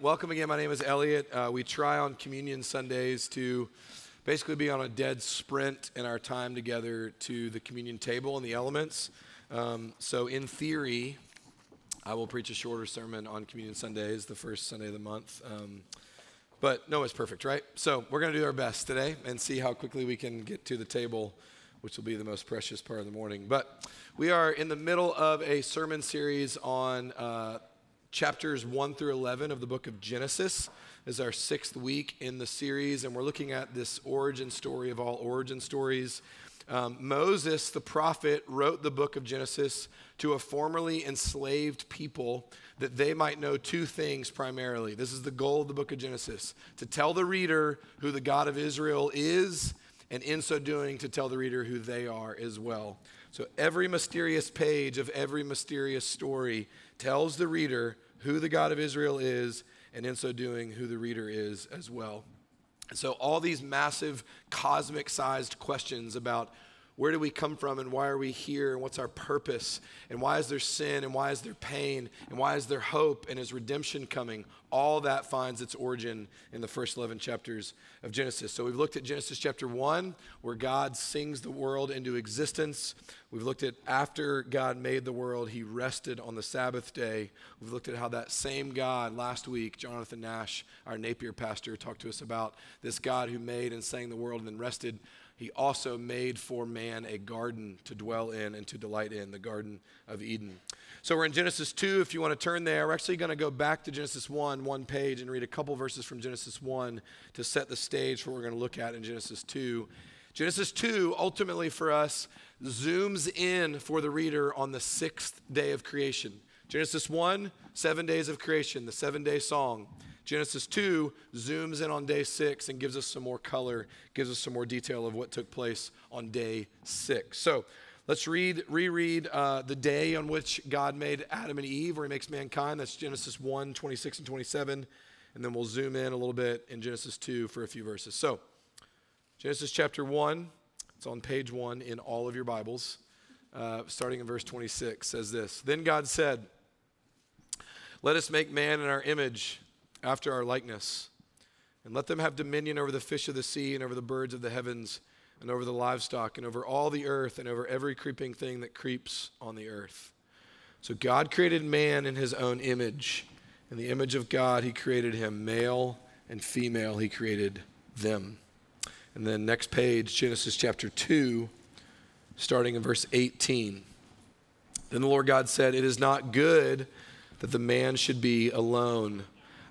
welcome again. My name is Elliot. Uh, we try on Communion Sundays to basically be on a dead sprint in our time together to the communion table and the elements. Um, so, in theory, I will preach a shorter sermon on Communion Sundays, the first Sunday of the month. Um, but no, it's perfect, right? So, we're going to do our best today and see how quickly we can get to the table, which will be the most precious part of the morning. But we are in the middle of a sermon series on. Uh, chapters 1 through 11 of the book of Genesis is our sixth week in the series, and we're looking at this origin story of all origin stories. Um, Moses, the prophet, wrote the book of Genesis to a formerly enslaved people that they might know two things primarily. This is the goal of the book of Genesis to tell the reader who the God of Israel is, and in so doing, to tell the reader who they are as well. So every mysterious page of every mysterious story tells the reader who the God of Israel is, and in so doing, who the reader is as well. So, all these massive cosmic sized questions about where do we come from and why are we here and what's our purpose? And why is there sin and why is there pain and why is there hope? And is redemption coming? All that finds its origin in the first 11 chapters of genesis. So we've looked at genesis chapter 1 where god sings the world into existence. We've looked at after god made the world he rested on the sabbath day. We've looked at how that same god last week jonathan nash our napier pastor talked to us about this god who made and sang the world and then rested he also made for man a garden to dwell in and to delight in, the Garden of Eden. So we're in Genesis 2. If you want to turn there, we're actually going to go back to Genesis 1, one page, and read a couple verses from Genesis 1 to set the stage for what we're going to look at in Genesis 2. Genesis 2, ultimately for us, zooms in for the reader on the sixth day of creation. Genesis 1, seven days of creation, the seven day song. Genesis 2 zooms in on day six and gives us some more color, gives us some more detail of what took place on day six. So let's read, reread uh, the day on which God made Adam and Eve, where he makes mankind. That's Genesis 1 26 and 27. And then we'll zoom in a little bit in Genesis 2 for a few verses. So, Genesis chapter 1, it's on page 1 in all of your Bibles, uh, starting in verse 26, says this Then God said, Let us make man in our image after our likeness. And let them have dominion over the fish of the sea and over the birds of the heavens and over the livestock and over all the earth and over every creeping thing that creeps on the earth. So God created man in his own image. In the image of God, he created him. Male and female, he created them. And then next page, Genesis chapter 2, starting in verse 18. Then the Lord God said, It is not good that the man should be alone.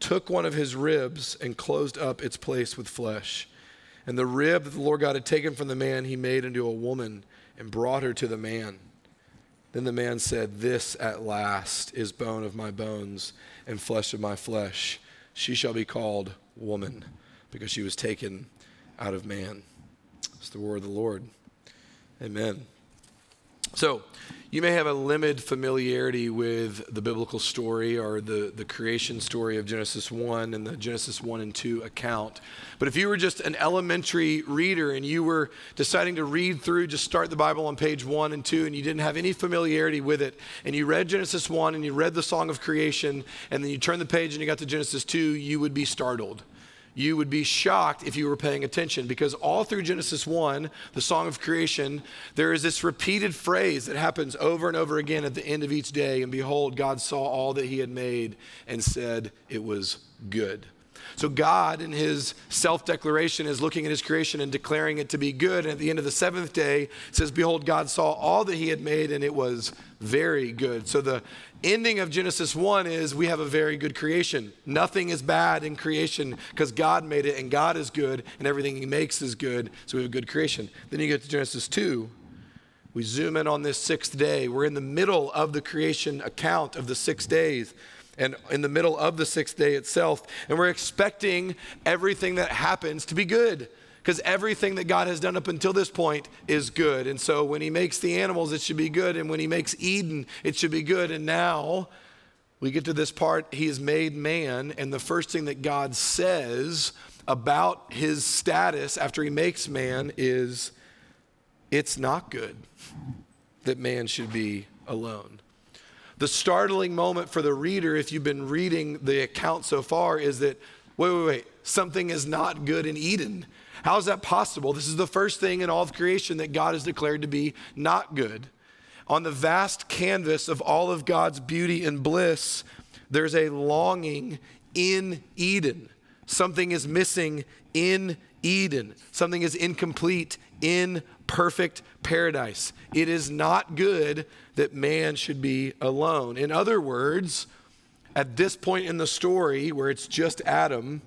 took one of his ribs and closed up its place with flesh. And the rib that the Lord God had taken from the man, he made into a woman and brought her to the man. Then the man said, This at last is bone of my bones and flesh of my flesh. She shall be called woman because she was taken out of man. It's the word of the Lord. Amen. So, you may have a limited familiarity with the biblical story or the, the creation story of Genesis 1 and the Genesis 1 and 2 account. But if you were just an elementary reader and you were deciding to read through, just start the Bible on page 1 and 2, and you didn't have any familiarity with it, and you read Genesis 1 and you read the Song of Creation, and then you turn the page and you got to Genesis 2, you would be startled you would be shocked if you were paying attention because all through Genesis 1, the song of creation, there is this repeated phrase that happens over and over again at the end of each day. And behold, God saw all that he had made and said it was good. So, God, in his self declaration, is looking at his creation and declaring it to be good. And at the end of the seventh day, says, Behold, God saw all that he had made, and it was very good. So, the ending of Genesis 1 is we have a very good creation. Nothing is bad in creation because God made it, and God is good, and everything he makes is good. So, we have a good creation. Then you get to Genesis 2. We zoom in on this sixth day. We're in the middle of the creation account of the six days. And in the middle of the sixth day itself. And we're expecting everything that happens to be good because everything that God has done up until this point is good. And so when He makes the animals, it should be good. And when He makes Eden, it should be good. And now we get to this part He has made man. And the first thing that God says about His status after He makes man is it's not good that man should be alone. The startling moment for the reader, if you've been reading the account so far, is that wait, wait, wait, something is not good in Eden. How is that possible? This is the first thing in all of creation that God has declared to be not good. On the vast canvas of all of God's beauty and bliss, there's a longing in Eden. Something is missing in Eden. Something is incomplete in perfect paradise. It is not good that man should be alone. In other words, at this point in the story where it's just Adam,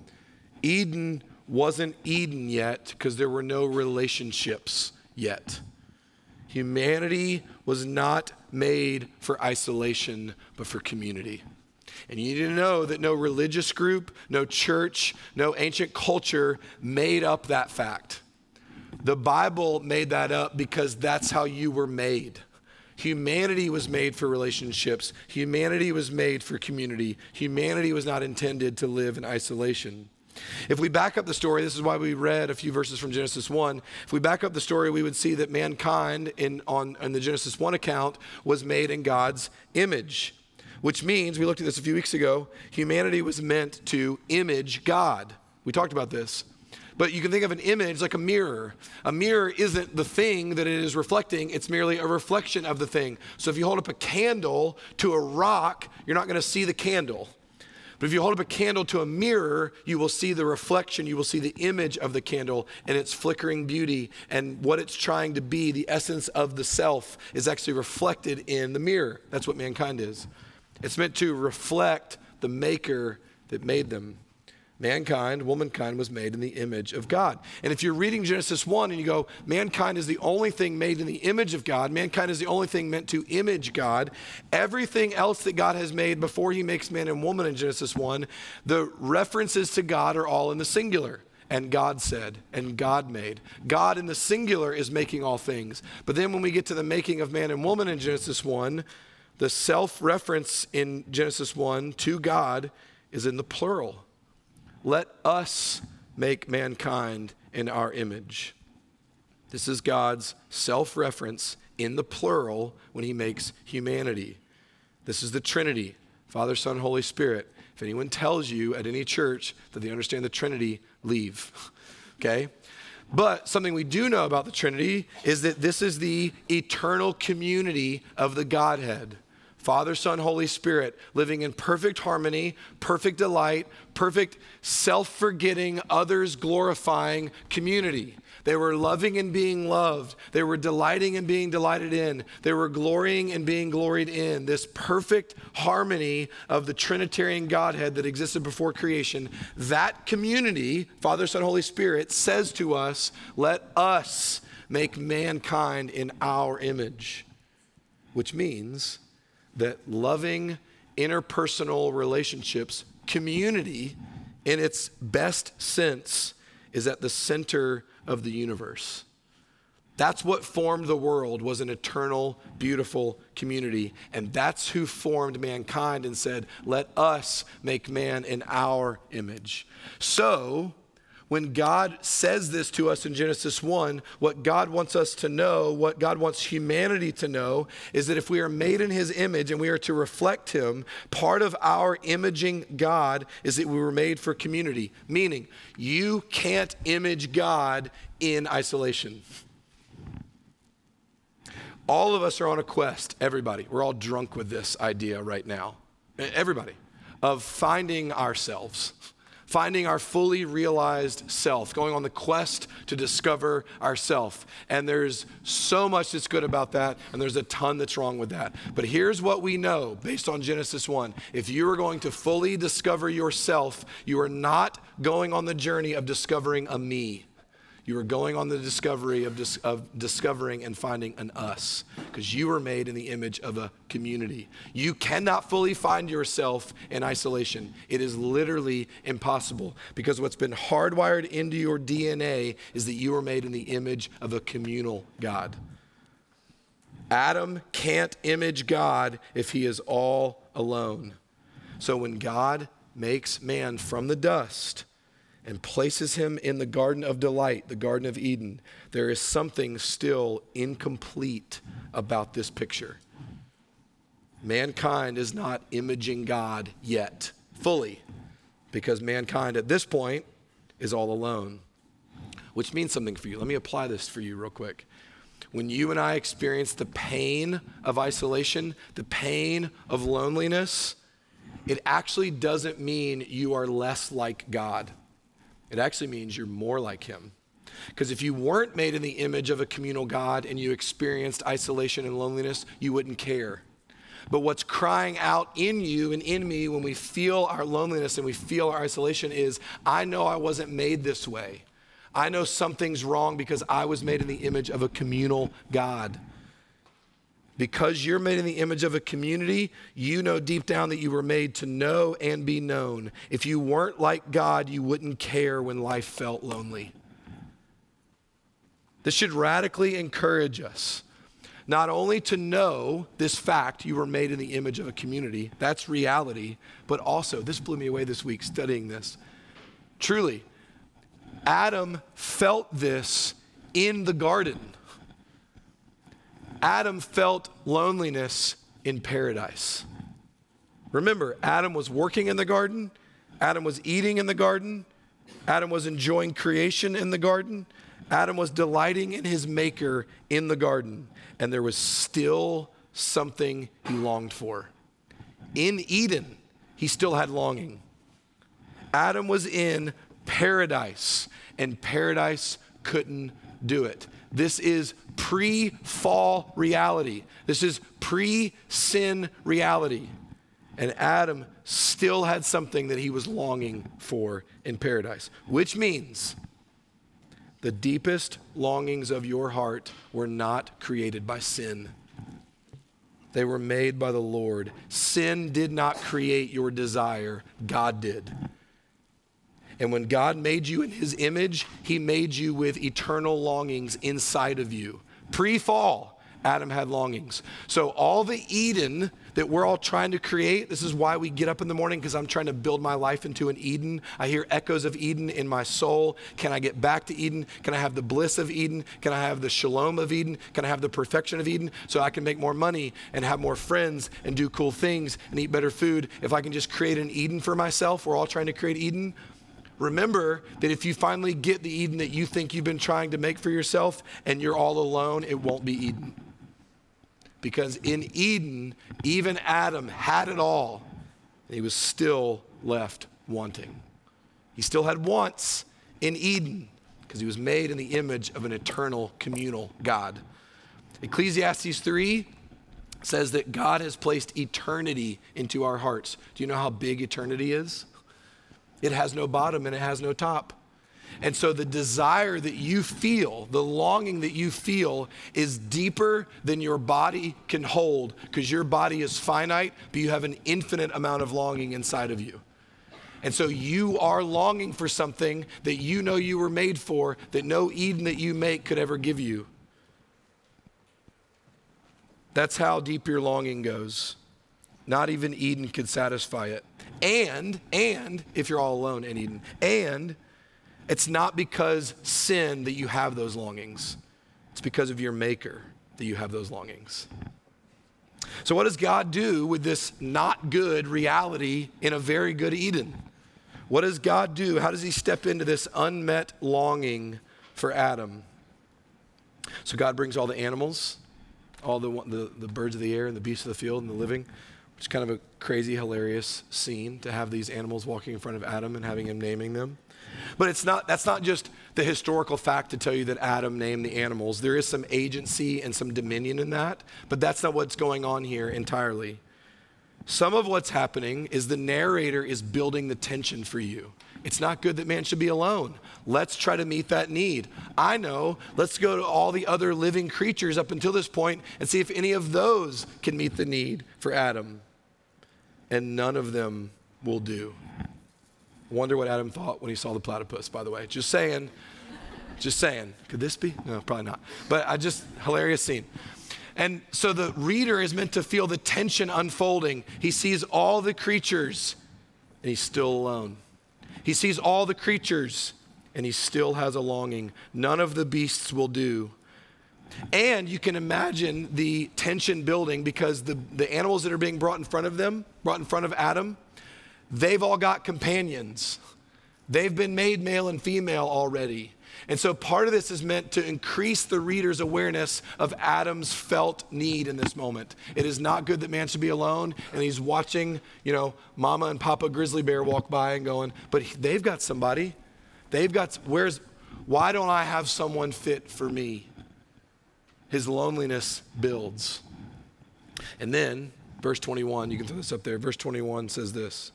Eden wasn't Eden yet because there were no relationships yet. Humanity was not made for isolation, but for community. And you need to know that no religious group, no church, no ancient culture made up that fact. The Bible made that up because that's how you were made. Humanity was made for relationships. Humanity was made for community. Humanity was not intended to live in isolation. If we back up the story, this is why we read a few verses from Genesis 1. If we back up the story, we would see that mankind in, on, in the Genesis 1 account was made in God's image, which means, we looked at this a few weeks ago, humanity was meant to image God. We talked about this. But you can think of an image like a mirror. A mirror isn't the thing that it is reflecting, it's merely a reflection of the thing. So if you hold up a candle to a rock, you're not going to see the candle. But if you hold up a candle to a mirror, you will see the reflection, you will see the image of the candle and its flickering beauty and what it's trying to be. The essence of the self is actually reflected in the mirror. That's what mankind is. It's meant to reflect the maker that made them mankind, womankind was made in the image of God. And if you're reading Genesis 1 and you go, mankind is the only thing made in the image of God, mankind is the only thing meant to image God, everything else that God has made before he makes man and woman in Genesis 1, the references to God are all in the singular. And God said, and God made. God in the singular is making all things. But then when we get to the making of man and woman in Genesis 1, the self reference in Genesis 1 to God is in the plural. Let us make mankind in our image. This is God's self reference in the plural when he makes humanity. This is the Trinity Father, Son, Holy Spirit. If anyone tells you at any church that they understand the Trinity, leave. okay? But something we do know about the Trinity is that this is the eternal community of the Godhead. Father, Son, Holy Spirit, living in perfect harmony, perfect delight, perfect self forgetting, others glorifying community. They were loving and being loved. They were delighting and being delighted in. They were glorying and being gloried in. This perfect harmony of the Trinitarian Godhead that existed before creation. That community, Father, Son, Holy Spirit, says to us, let us make mankind in our image, which means that loving interpersonal relationships, community in its best sense, is at the center of the universe. That's what formed the world was an eternal, beautiful community. And that's who formed mankind and said, let us make man in our image. So, when God says this to us in Genesis 1, what God wants us to know, what God wants humanity to know, is that if we are made in His image and we are to reflect Him, part of our imaging God is that we were made for community. Meaning, you can't image God in isolation. All of us are on a quest, everybody. We're all drunk with this idea right now. Everybody, of finding ourselves finding our fully realized self, going on the quest to discover ourself. And there's so much that's good about that, and there's a ton that's wrong with that. But here's what we know based on Genesis 1 if you are going to fully discover yourself, you are not going on the journey of discovering a me. You are going on the discovery of, dis- of discovering and finding an us because you were made in the image of a community. You cannot fully find yourself in isolation. It is literally impossible because what's been hardwired into your DNA is that you were made in the image of a communal God. Adam can't image God if he is all alone. So when God makes man from the dust, and places him in the garden of delight, the Garden of Eden, there is something still incomplete about this picture. Mankind is not imaging God yet, fully, because mankind at this point is all alone, which means something for you. Let me apply this for you real quick. When you and I experience the pain of isolation, the pain of loneliness, it actually doesn't mean you are less like God. It actually means you're more like Him. Because if you weren't made in the image of a communal God and you experienced isolation and loneliness, you wouldn't care. But what's crying out in you and in me when we feel our loneliness and we feel our isolation is I know I wasn't made this way. I know something's wrong because I was made in the image of a communal God. Because you're made in the image of a community, you know deep down that you were made to know and be known. If you weren't like God, you wouldn't care when life felt lonely. This should radically encourage us not only to know this fact, you were made in the image of a community, that's reality, but also, this blew me away this week studying this. Truly, Adam felt this in the garden. Adam felt loneliness in paradise. Remember, Adam was working in the garden, Adam was eating in the garden, Adam was enjoying creation in the garden, Adam was delighting in his maker in the garden, and there was still something he longed for. In Eden, he still had longing. Adam was in paradise, and paradise couldn't do it. This is pre fall reality. This is pre sin reality. And Adam still had something that he was longing for in paradise, which means the deepest longings of your heart were not created by sin. They were made by the Lord. Sin did not create your desire, God did. And when God made you in his image, he made you with eternal longings inside of you. Pre fall, Adam had longings. So, all the Eden that we're all trying to create, this is why we get up in the morning because I'm trying to build my life into an Eden. I hear echoes of Eden in my soul. Can I get back to Eden? Can I have the bliss of Eden? Can I have the shalom of Eden? Can I have the perfection of Eden so I can make more money and have more friends and do cool things and eat better food? If I can just create an Eden for myself, we're all trying to create Eden remember that if you finally get the Eden that you think you've been trying to make for yourself and you're all alone, it won't be Eden. Because in Eden, even Adam had it all, and he was still left wanting. He still had wants in Eden because he was made in the image of an eternal communal God. Ecclesiastes 3 says that God has placed eternity into our hearts. Do you know how big eternity is? It has no bottom and it has no top. And so the desire that you feel, the longing that you feel, is deeper than your body can hold because your body is finite, but you have an infinite amount of longing inside of you. And so you are longing for something that you know you were made for, that no Eden that you make could ever give you. That's how deep your longing goes. Not even Eden could satisfy it. And, and, if you're all alone in Eden, and it's not because sin that you have those longings, it's because of your Maker that you have those longings. So, what does God do with this not good reality in a very good Eden? What does God do? How does He step into this unmet longing for Adam? So, God brings all the animals, all the, the, the birds of the air and the beasts of the field and the living it's kind of a crazy, hilarious scene to have these animals walking in front of Adam and having him naming them. But it's not, that's not just the historical fact to tell you that Adam named the animals. There is some agency and some dominion in that, but that's not what's going on here entirely. some of what's happening is the narrator is building the tension for you. It's not good that man should be alone. Let's try to meet that need. I know, let's go to all the other living creatures up until this point and see if any of those can meet the need for Adam. And none of them will do. Wonder what Adam thought when he saw the platypus, by the way. Just saying. Just saying. Could this be? No, probably not. But I just, hilarious scene. And so the reader is meant to feel the tension unfolding. He sees all the creatures and he's still alone. He sees all the creatures and he still has a longing. None of the beasts will do. And you can imagine the tension building because the, the animals that are being brought in front of them, brought in front of Adam, they've all got companions. They've been made male and female already. And so part of this is meant to increase the reader's awareness of Adam's felt need in this moment. It is not good that man should be alone and he's watching, you know, mama and papa grizzly bear walk by and going, but they've got somebody. They've got, where's, why don't I have someone fit for me? His loneliness builds. And then, verse 21, you can throw this up there. Verse 21 says this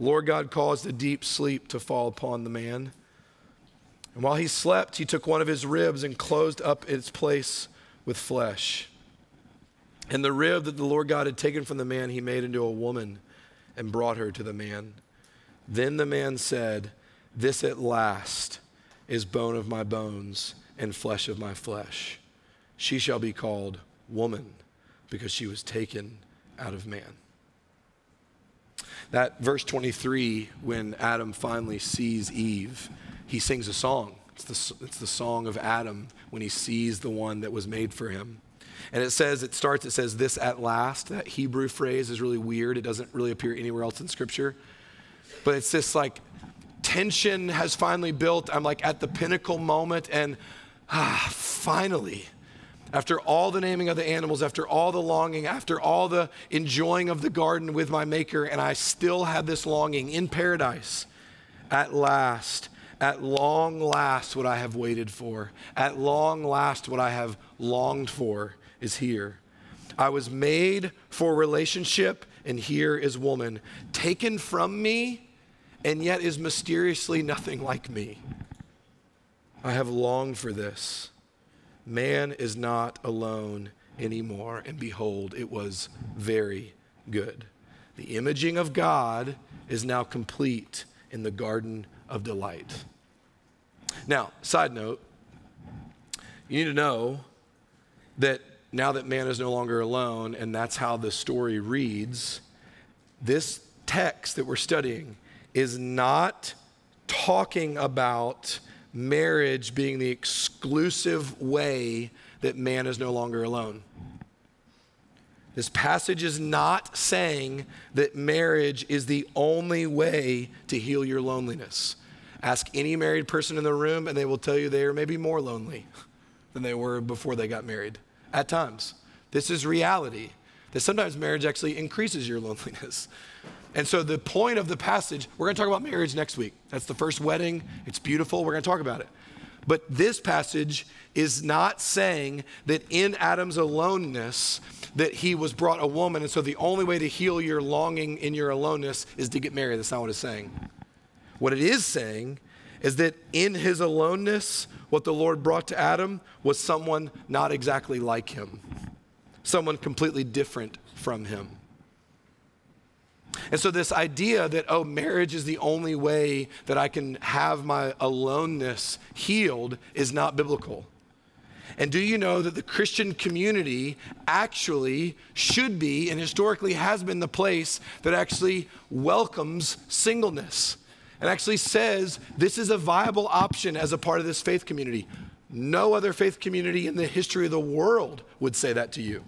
Lord God caused a deep sleep to fall upon the man and while he slept, he took one of his ribs and closed up its place with flesh. And the rib that the Lord God had taken from the man, he made into a woman and brought her to the man. Then the man said, This at last is bone of my bones and flesh of my flesh. She shall be called woman because she was taken out of man. That verse 23, when Adam finally sees Eve, he sings a song. It's the, it's the song of Adam when he sees the one that was made for him. And it says, it starts, it says, this at last. That Hebrew phrase is really weird. It doesn't really appear anywhere else in Scripture. But it's this like tension has finally built. I'm like at the pinnacle moment, and ah, finally, after all the naming of the animals, after all the longing, after all the enjoying of the garden with my Maker, and I still had this longing in paradise, at last, at long last, what I have waited for, at long last, what I have longed for is here. I was made for relationship, and here is woman, taken from me, and yet is mysteriously nothing like me. I have longed for this. Man is not alone anymore, and behold, it was very good. The imaging of God is now complete in the Garden of Delight. Now, side note, you need to know that now that man is no longer alone, and that's how the story reads, this text that we're studying is not talking about marriage being the exclusive way that man is no longer alone. This passage is not saying that marriage is the only way to heal your loneliness. Ask any married person in the room, and they will tell you they are maybe more lonely than they were before they got married at times. This is reality. That sometimes marriage actually increases your loneliness. And so, the point of the passage, we're going to talk about marriage next week. That's the first wedding. It's beautiful. We're going to talk about it. But this passage is not saying that in Adam's aloneness, that he was brought a woman. And so, the only way to heal your longing in your aloneness is to get married. That's not what it's saying. What it is saying is that in his aloneness, what the Lord brought to Adam was someone not exactly like him, someone completely different from him. And so, this idea that, oh, marriage is the only way that I can have my aloneness healed is not biblical. And do you know that the Christian community actually should be and historically has been the place that actually welcomes singleness? and actually says this is a viable option as a part of this faith community. No other faith community in the history of the world would say that to you.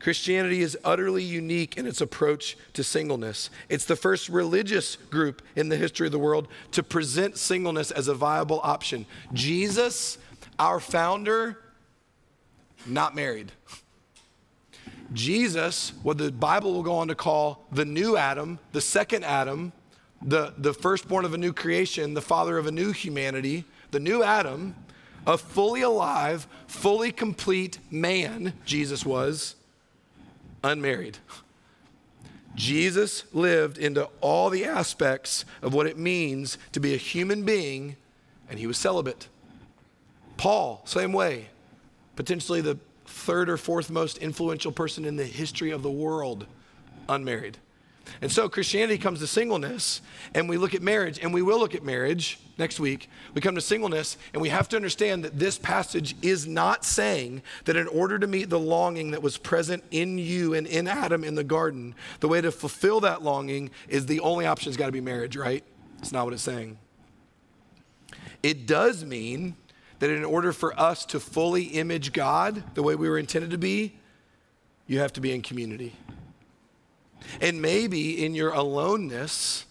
Christianity is utterly unique in its approach to singleness. It's the first religious group in the history of the world to present singleness as a viable option. Jesus, our founder, not married. Jesus, what the Bible will go on to call the new Adam, the second Adam, the, the firstborn of a new creation, the father of a new humanity, the new Adam, a fully alive, fully complete man, Jesus was, unmarried. Jesus lived into all the aspects of what it means to be a human being, and he was celibate. Paul, same way, potentially the third or fourth most influential person in the history of the world, unmarried. And so Christianity comes to singleness, and we look at marriage, and we will look at marriage next week. We come to singleness, and we have to understand that this passage is not saying that in order to meet the longing that was present in you and in Adam in the garden, the way to fulfill that longing is the only option's got to be marriage, right? It's not what it's saying. It does mean that in order for us to fully image God the way we were intended to be, you have to be in community. And maybe in your aloneness,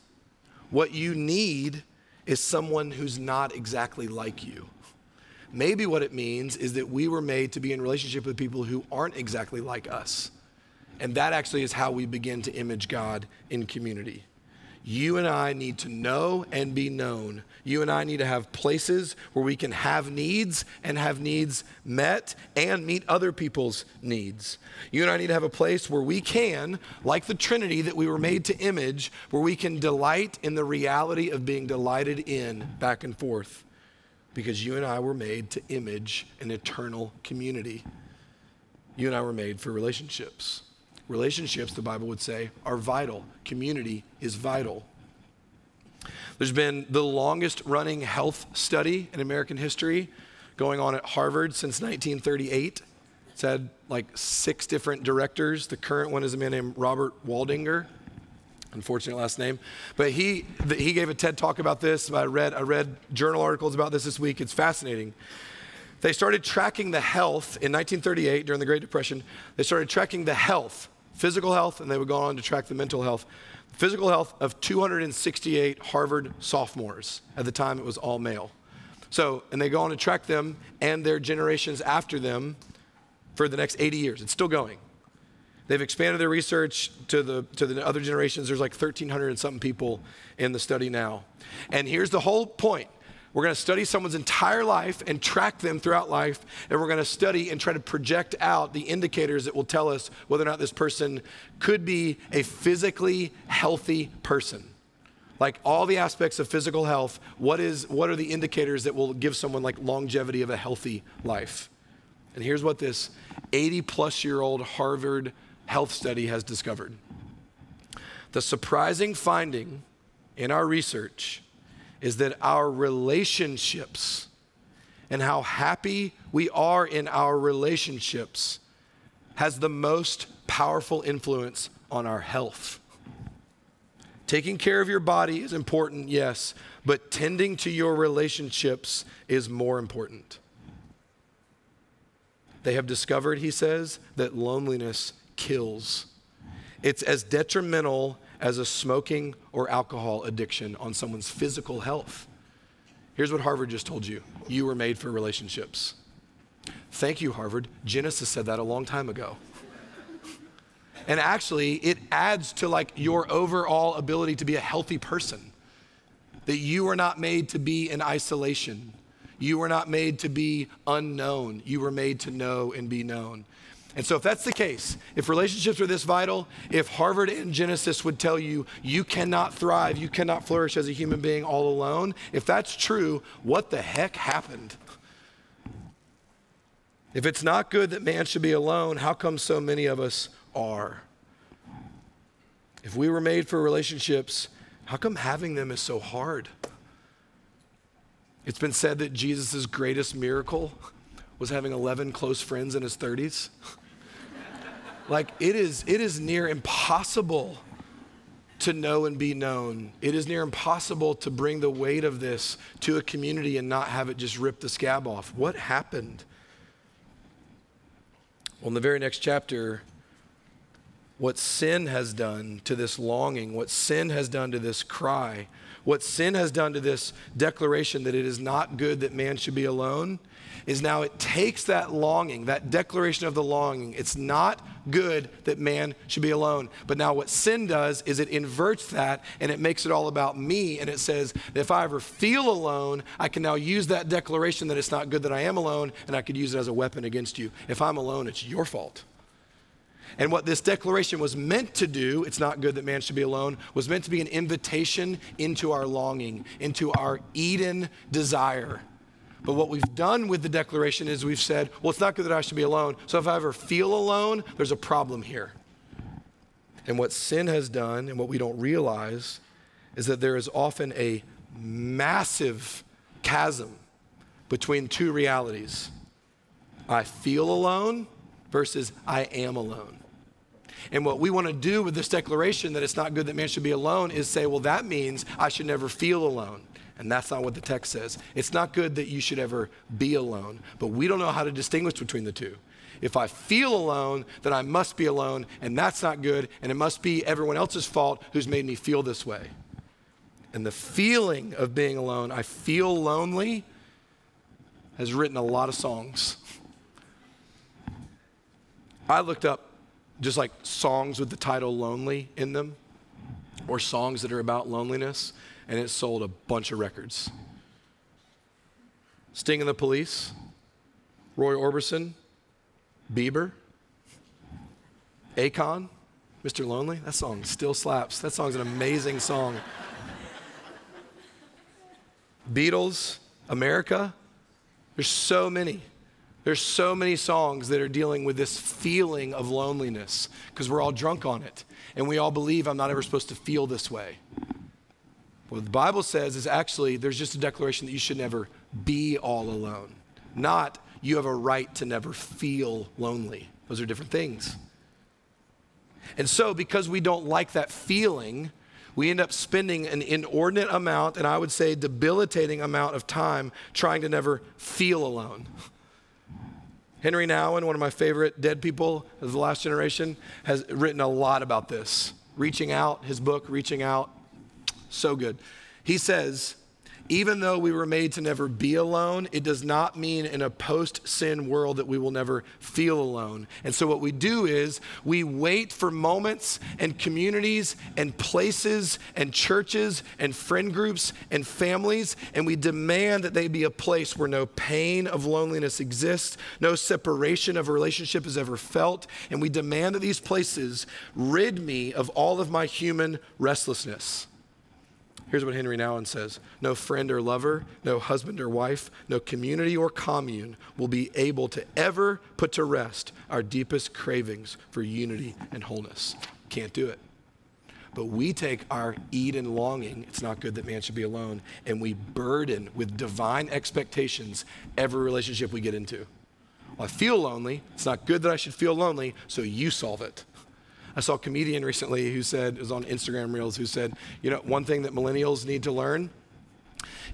what you need is someone who's not exactly like you. Maybe what it means is that we were made to be in relationship with people who aren't exactly like us. And that actually is how we begin to image God in community. You and I need to know and be known. You and I need to have places where we can have needs and have needs met and meet other people's needs. You and I need to have a place where we can, like the Trinity that we were made to image, where we can delight in the reality of being delighted in back and forth. Because you and I were made to image an eternal community. You and I were made for relationships. Relationships, the Bible would say, are vital. Community is vital. There's been the longest running health study in American history going on at Harvard since 1938. It's had like six different directors. The current one is a man named Robert Waldinger. Unfortunate last name, but he he gave a TED talk about this. I read I read journal articles about this this week. It's fascinating. They started tracking the health in 1938 during the Great Depression. They started tracking the health physical health, and they would go on to track the mental health. Physical health of 268 Harvard sophomores. At the time, it was all male. So, and they go on to track them and their generations after them for the next 80 years. It's still going. They've expanded their research to the, to the other generations. There's like 1,300 and something people in the study now. And here's the whole point we're going to study someone's entire life and track them throughout life, and we're going to study and try to project out the indicators that will tell us whether or not this person could be a physically healthy person. Like all the aspects of physical health, what, is, what are the indicators that will give someone like longevity of a healthy life? And here's what this 80 plus year old Harvard health study has discovered. The surprising finding in our research is that our relationships and how happy we are in our relationships has the most powerful influence on our health. Taking care of your body is important, yes, but tending to your relationships is more important. They have discovered, he says, that loneliness kills. It's as detrimental as a smoking or alcohol addiction on someone's physical health. Here's what Harvard just told you you were made for relationships. Thank you, Harvard. Genesis said that a long time ago. And actually, it adds to like your overall ability to be a healthy person. That you are not made to be in isolation. You were not made to be unknown. You were made to know and be known. And so, if that's the case, if relationships are this vital, if Harvard and Genesis would tell you you cannot thrive, you cannot flourish as a human being all alone, if that's true, what the heck happened? If it's not good that man should be alone, how come so many of us are? If we were made for relationships, how come having them is so hard? It's been said that Jesus' greatest miracle was having 11 close friends in his 30s. Like it is it is near impossible to know and be known. It is near impossible to bring the weight of this to a community and not have it just rip the scab off. What happened? Well, in the very next chapter, what sin has done to this longing, what sin has done to this cry, what sin has done to this declaration that it is not good that man should be alone, is now it takes that longing, that declaration of the longing. It's not good that man should be alone. But now what sin does is it inverts that and it makes it all about me. And it says that if I ever feel alone, I can now use that declaration that it's not good that I am alone and I could use it as a weapon against you. If I'm alone, it's your fault. And what this declaration was meant to do, it's not good that man should be alone, was meant to be an invitation into our longing, into our Eden desire. But what we've done with the declaration is we've said, well, it's not good that I should be alone. So if I ever feel alone, there's a problem here. And what sin has done, and what we don't realize, is that there is often a massive chasm between two realities I feel alone versus I am alone. And what we want to do with this declaration that it's not good that man should be alone is say, well, that means I should never feel alone. And that's not what the text says. It's not good that you should ever be alone, but we don't know how to distinguish between the two. If I feel alone, then I must be alone, and that's not good, and it must be everyone else's fault who's made me feel this way. And the feeling of being alone, I feel lonely, has written a lot of songs. I looked up just like songs with the title Lonely in them, or songs that are about loneliness and it sold a bunch of records. Sting and the Police, Roy Orbison, Bieber, Akon, Mr. Lonely. That song still slaps. That song's an amazing song. Beatles, America. There's so many. There's so many songs that are dealing with this feeling of loneliness because we're all drunk on it. And we all believe I'm not ever supposed to feel this way. What the Bible says is actually there's just a declaration that you should never be all alone, not you have a right to never feel lonely. Those are different things. And so, because we don't like that feeling, we end up spending an inordinate amount, and I would say debilitating amount of time trying to never feel alone. Henri Nouwen, one of my favorite dead people of the last generation, has written a lot about this. Reaching out, his book, Reaching Out, so good. He says, even though we were made to never be alone, it does not mean in a post sin world that we will never feel alone. And so, what we do is we wait for moments and communities and places and churches and friend groups and families, and we demand that they be a place where no pain of loneliness exists, no separation of a relationship is ever felt, and we demand that these places rid me of all of my human restlessness. Here's what Henri Nouwen says No friend or lover, no husband or wife, no community or commune will be able to ever put to rest our deepest cravings for unity and wholeness. Can't do it. But we take our Eden longing, it's not good that man should be alone, and we burden with divine expectations every relationship we get into. Well, I feel lonely. It's not good that I should feel lonely, so you solve it. I saw a comedian recently who said, it was on Instagram Reels, who said, you know, one thing that millennials need to learn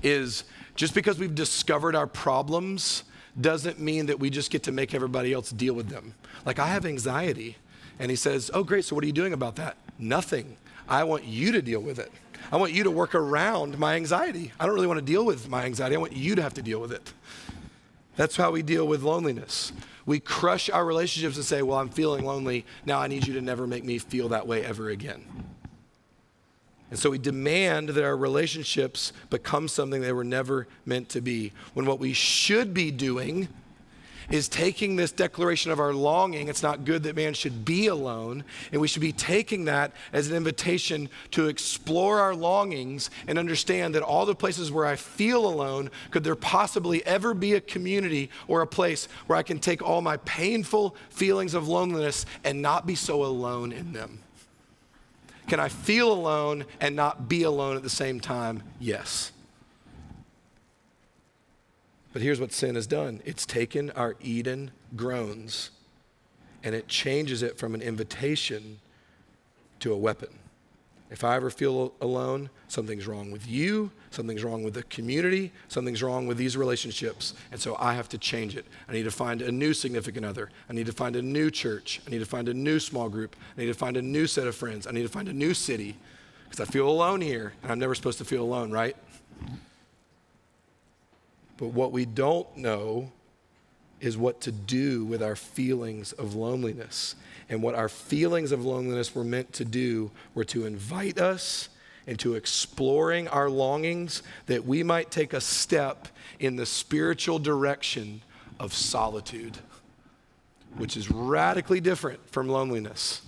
is just because we've discovered our problems doesn't mean that we just get to make everybody else deal with them. Like, I have anxiety. And he says, Oh, great. So, what are you doing about that? Nothing. I want you to deal with it. I want you to work around my anxiety. I don't really want to deal with my anxiety. I want you to have to deal with it. That's how we deal with loneliness. We crush our relationships and say, Well, I'm feeling lonely. Now I need you to never make me feel that way ever again. And so we demand that our relationships become something they were never meant to be. When what we should be doing is taking this declaration of our longing. It's not good that man should be alone. And we should be taking that as an invitation to explore our longings and understand that all the places where I feel alone, could there possibly ever be a community or a place where I can take all my painful feelings of loneliness and not be so alone in them? Can I feel alone and not be alone at the same time? Yes. But here's what sin has done it's taken our Eden groans and it changes it from an invitation to a weapon. If I ever feel alone, something's wrong with you, something's wrong with the community, something's wrong with these relationships. And so I have to change it. I need to find a new significant other. I need to find a new church. I need to find a new small group. I need to find a new set of friends. I need to find a new city because I feel alone here, and I'm never supposed to feel alone, right? But what we don't know is what to do with our feelings of loneliness. And what our feelings of loneliness were meant to do were to invite us into exploring our longings that we might take a step in the spiritual direction of solitude. which is radically different from loneliness.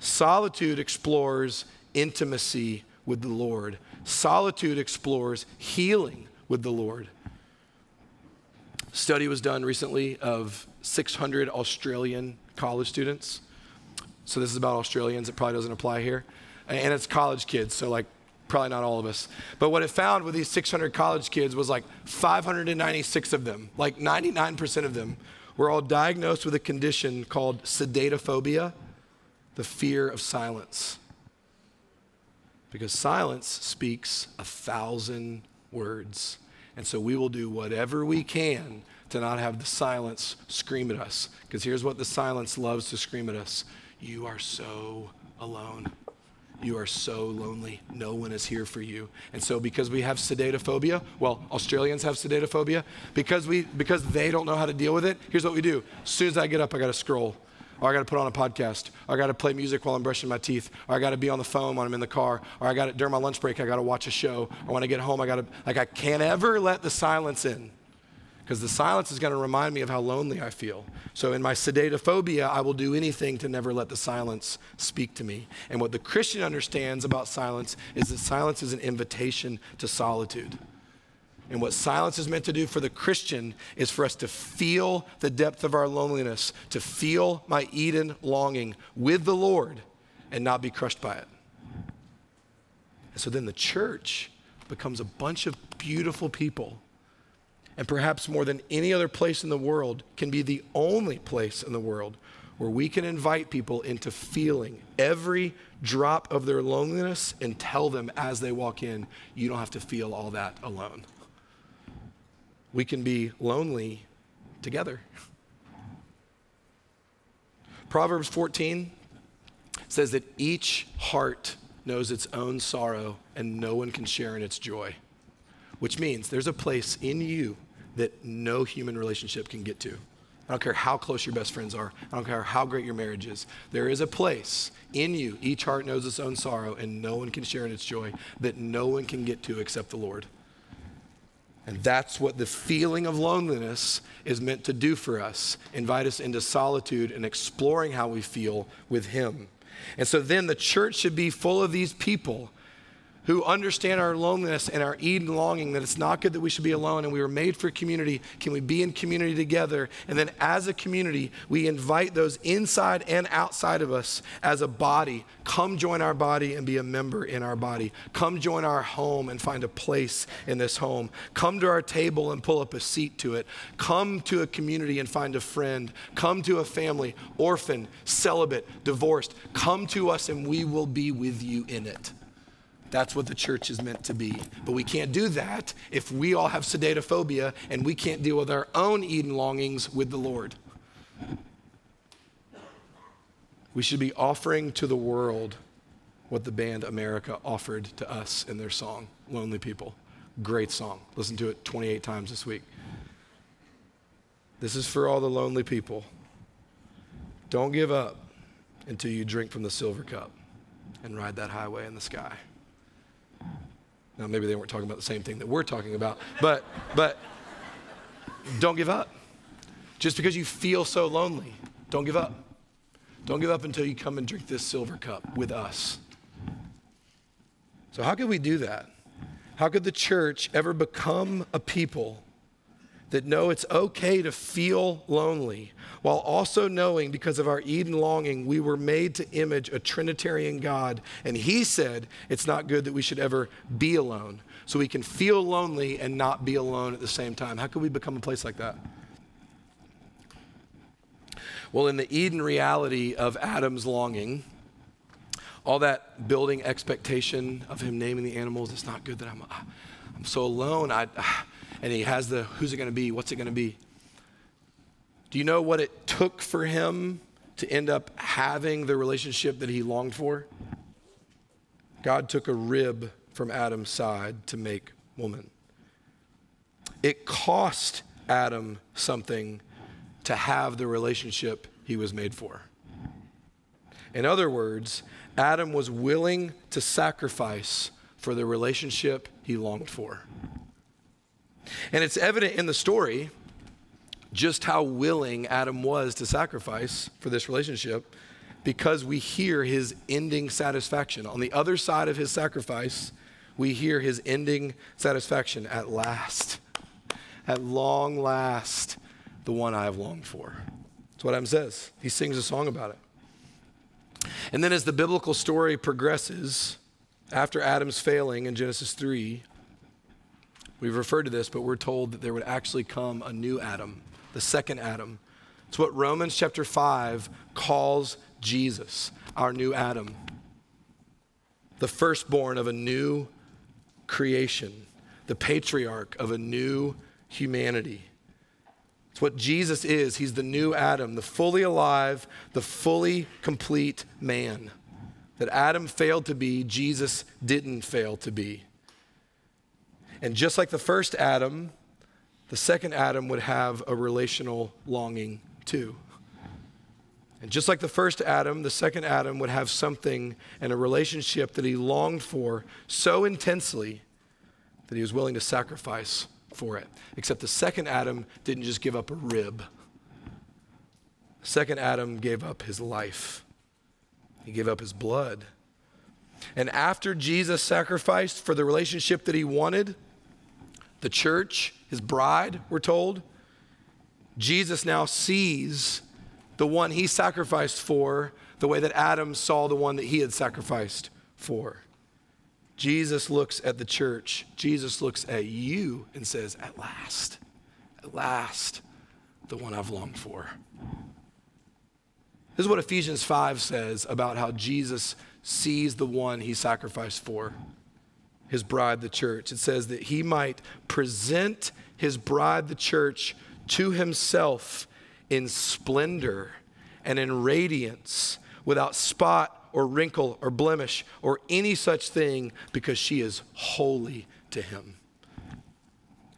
Solitude explores intimacy with the Lord, solitude explores healing with the Lord. Study was done recently of 600 Australian college students. So this is about Australians. It probably doesn't apply here. And it's college kids, so like probably not all of us. But what it found with these 600 college kids was like 596 of them, like 99% of them, were all diagnosed with a condition called sedatephobia, the fear of silence. Because silence speaks a thousand words. And so we will do whatever we can to not have the silence scream at us. Because here's what the silence loves to scream at us You are so alone. You are so lonely. No one is here for you. And so, because we have sedatephobia, well, Australians have sedatephobia, because, we, because they don't know how to deal with it, here's what we do. As soon as I get up, I got to scroll. Or I got to put on a podcast. Or I got to play music while I'm brushing my teeth. Or I got to be on the phone when I'm in the car. Or I got to, during my lunch break, I got to watch a show. Or when I get home, I got to, like, I can't ever let the silence in because the silence is going to remind me of how lonely I feel. So, in my sedatephobia, I will do anything to never let the silence speak to me. And what the Christian understands about silence is that silence is an invitation to solitude. And what silence is meant to do for the Christian is for us to feel the depth of our loneliness, to feel my Eden longing with the Lord and not be crushed by it. And so then the church becomes a bunch of beautiful people and perhaps more than any other place in the world, can be the only place in the world where we can invite people into feeling every drop of their loneliness and tell them as they walk in, you don't have to feel all that alone. We can be lonely together. Proverbs 14 says that each heart knows its own sorrow and no one can share in its joy, which means there's a place in you that no human relationship can get to. I don't care how close your best friends are. I don't care how great your marriage is. There is a place in you. Each heart knows its own sorrow, and no one can share in its joy that no one can get to except the Lord. And that's what the feeling of loneliness is meant to do for us invite us into solitude and exploring how we feel with Him. And so then the church should be full of these people who understand our loneliness and our Eden longing, that it's not good that we should be alone and we were made for community. Can we be in community together? And then as a community, we invite those inside and outside of us as a body. Come join our body and be a member in our body. Come join our home and find a place in this home. Come to our table and pull up a seat to it. Come to a community and find a friend. Come to a family, orphan, celibate, divorced. Come to us and we will be with you in it. That's what the church is meant to be. But we can't do that if we all have sedatephobia and we can't deal with our own Eden longings with the Lord. We should be offering to the world what the band America offered to us in their song, Lonely People. Great song. Listen to it 28 times this week. This is for all the lonely people. Don't give up until you drink from the silver cup and ride that highway in the sky. Now, maybe they weren't talking about the same thing that we're talking about, but, but don't give up. Just because you feel so lonely, don't give up. Don't give up until you come and drink this silver cup with us. So, how could we do that? How could the church ever become a people that know it's okay to feel lonely while also knowing because of our Eden longing, we were made to image a Trinitarian God. And He said it's not good that we should ever be alone. So we can feel lonely and not be alone at the same time. How could we become a place like that? Well, in the Eden reality of Adam's longing, all that building expectation of him naming the animals, it's not good that I'm, ah, I'm so alone. I, ah, and he has the who's it going to be? What's it going to be? Do you know what it took for him to end up having the relationship that he longed for? God took a rib from Adam's side to make woman. It cost Adam something to have the relationship he was made for. In other words, Adam was willing to sacrifice for the relationship he longed for. And it's evident in the story just how willing Adam was to sacrifice for this relationship because we hear his ending satisfaction. On the other side of his sacrifice, we hear his ending satisfaction at last, at long last, the one I have longed for. That's what Adam says. He sings a song about it. And then as the biblical story progresses, after Adam's failing in Genesis 3, we've referred to this, but we're told that there would actually come a new Adam, the second Adam. It's what Romans chapter 5 calls Jesus, our new Adam, the firstborn of a new creation, the patriarch of a new humanity. It's what Jesus is. He's the new Adam, the fully alive, the fully complete man. That Adam failed to be, Jesus didn't fail to be. And just like the first Adam, the second Adam would have a relational longing too. And just like the first Adam, the second Adam would have something and a relationship that he longed for so intensely that he was willing to sacrifice for it. Except the second Adam didn't just give up a rib, second Adam gave up his life. He gave up his blood. And after Jesus sacrificed for the relationship that he wanted, the church, his bride, we're told, Jesus now sees the one he sacrificed for the way that Adam saw the one that he had sacrificed for. Jesus looks at the church, Jesus looks at you and says, At last, at last, the one I've longed for. This is what Ephesians 5 says about how Jesus sees the one he sacrificed for, his bride, the church. It says that he might present his bride, the church, to himself in splendor and in radiance, without spot or wrinkle or blemish or any such thing, because she is holy to him.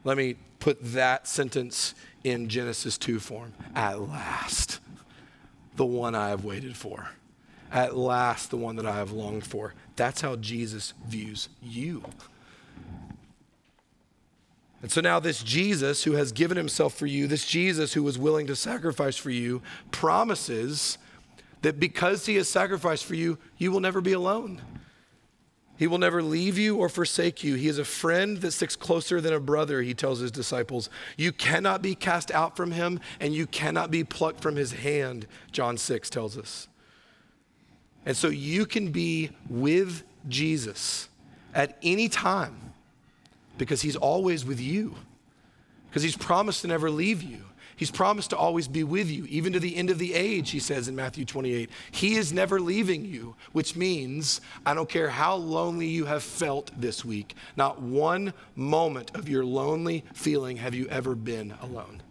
Let me put that sentence in Genesis 2 form. At last the one I have waited for. At last, the one that I have longed for. That's how Jesus views you. And so now, this Jesus who has given himself for you, this Jesus who was willing to sacrifice for you, promises that because he has sacrificed for you, you will never be alone. He will never leave you or forsake you. He is a friend that sticks closer than a brother, he tells his disciples. You cannot be cast out from him, and you cannot be plucked from his hand, John 6 tells us. And so you can be with Jesus at any time because he's always with you, because he's promised to never leave you. He's promised to always be with you, even to the end of the age, he says in Matthew 28. He is never leaving you, which means I don't care how lonely you have felt this week, not one moment of your lonely feeling have you ever been alone.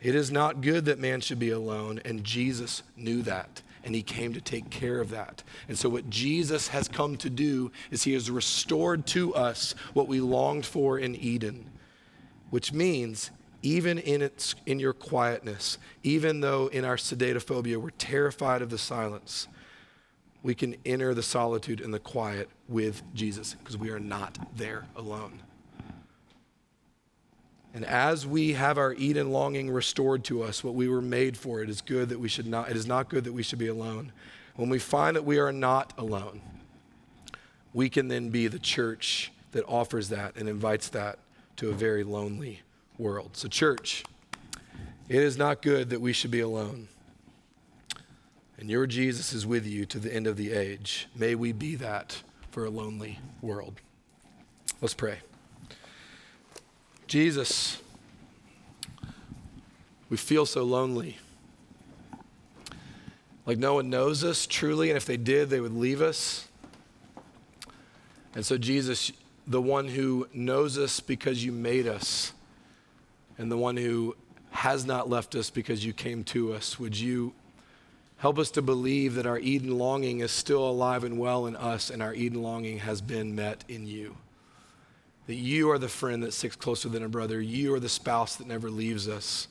It is not good that man should be alone, and Jesus knew that and he came to take care of that. And so, what Jesus has come to do is he has restored to us what we longed for in Eden, which means even in, its, in your quietness, even though in our sedatephobia we're terrified of the silence, we can enter the solitude and the quiet with Jesus because we are not there alone. And as we have our Eden longing restored to us, what we were made for, it is good that we should not, it is not good that we should be alone. When we find that we are not alone, we can then be the church that offers that and invites that to a very lonely world. So, church, it is not good that we should be alone. And your Jesus is with you to the end of the age. May we be that for a lonely world. Let's pray. Jesus, we feel so lonely. Like no one knows us truly, and if they did, they would leave us. And so, Jesus, the one who knows us because you made us, and the one who has not left us because you came to us. Would you help us to believe that our Eden longing is still alive and well in us, and our Eden longing has been met in you? That you are the friend that sticks closer than a brother, you are the spouse that never leaves us,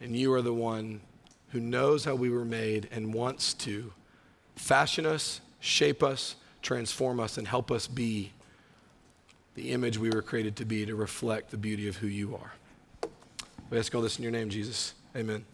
and you are the one who knows how we were made and wants to fashion us, shape us, transform us, and help us be the image we were created to be to reflect the beauty of who you are. We ask all this in your name, Jesus. Amen.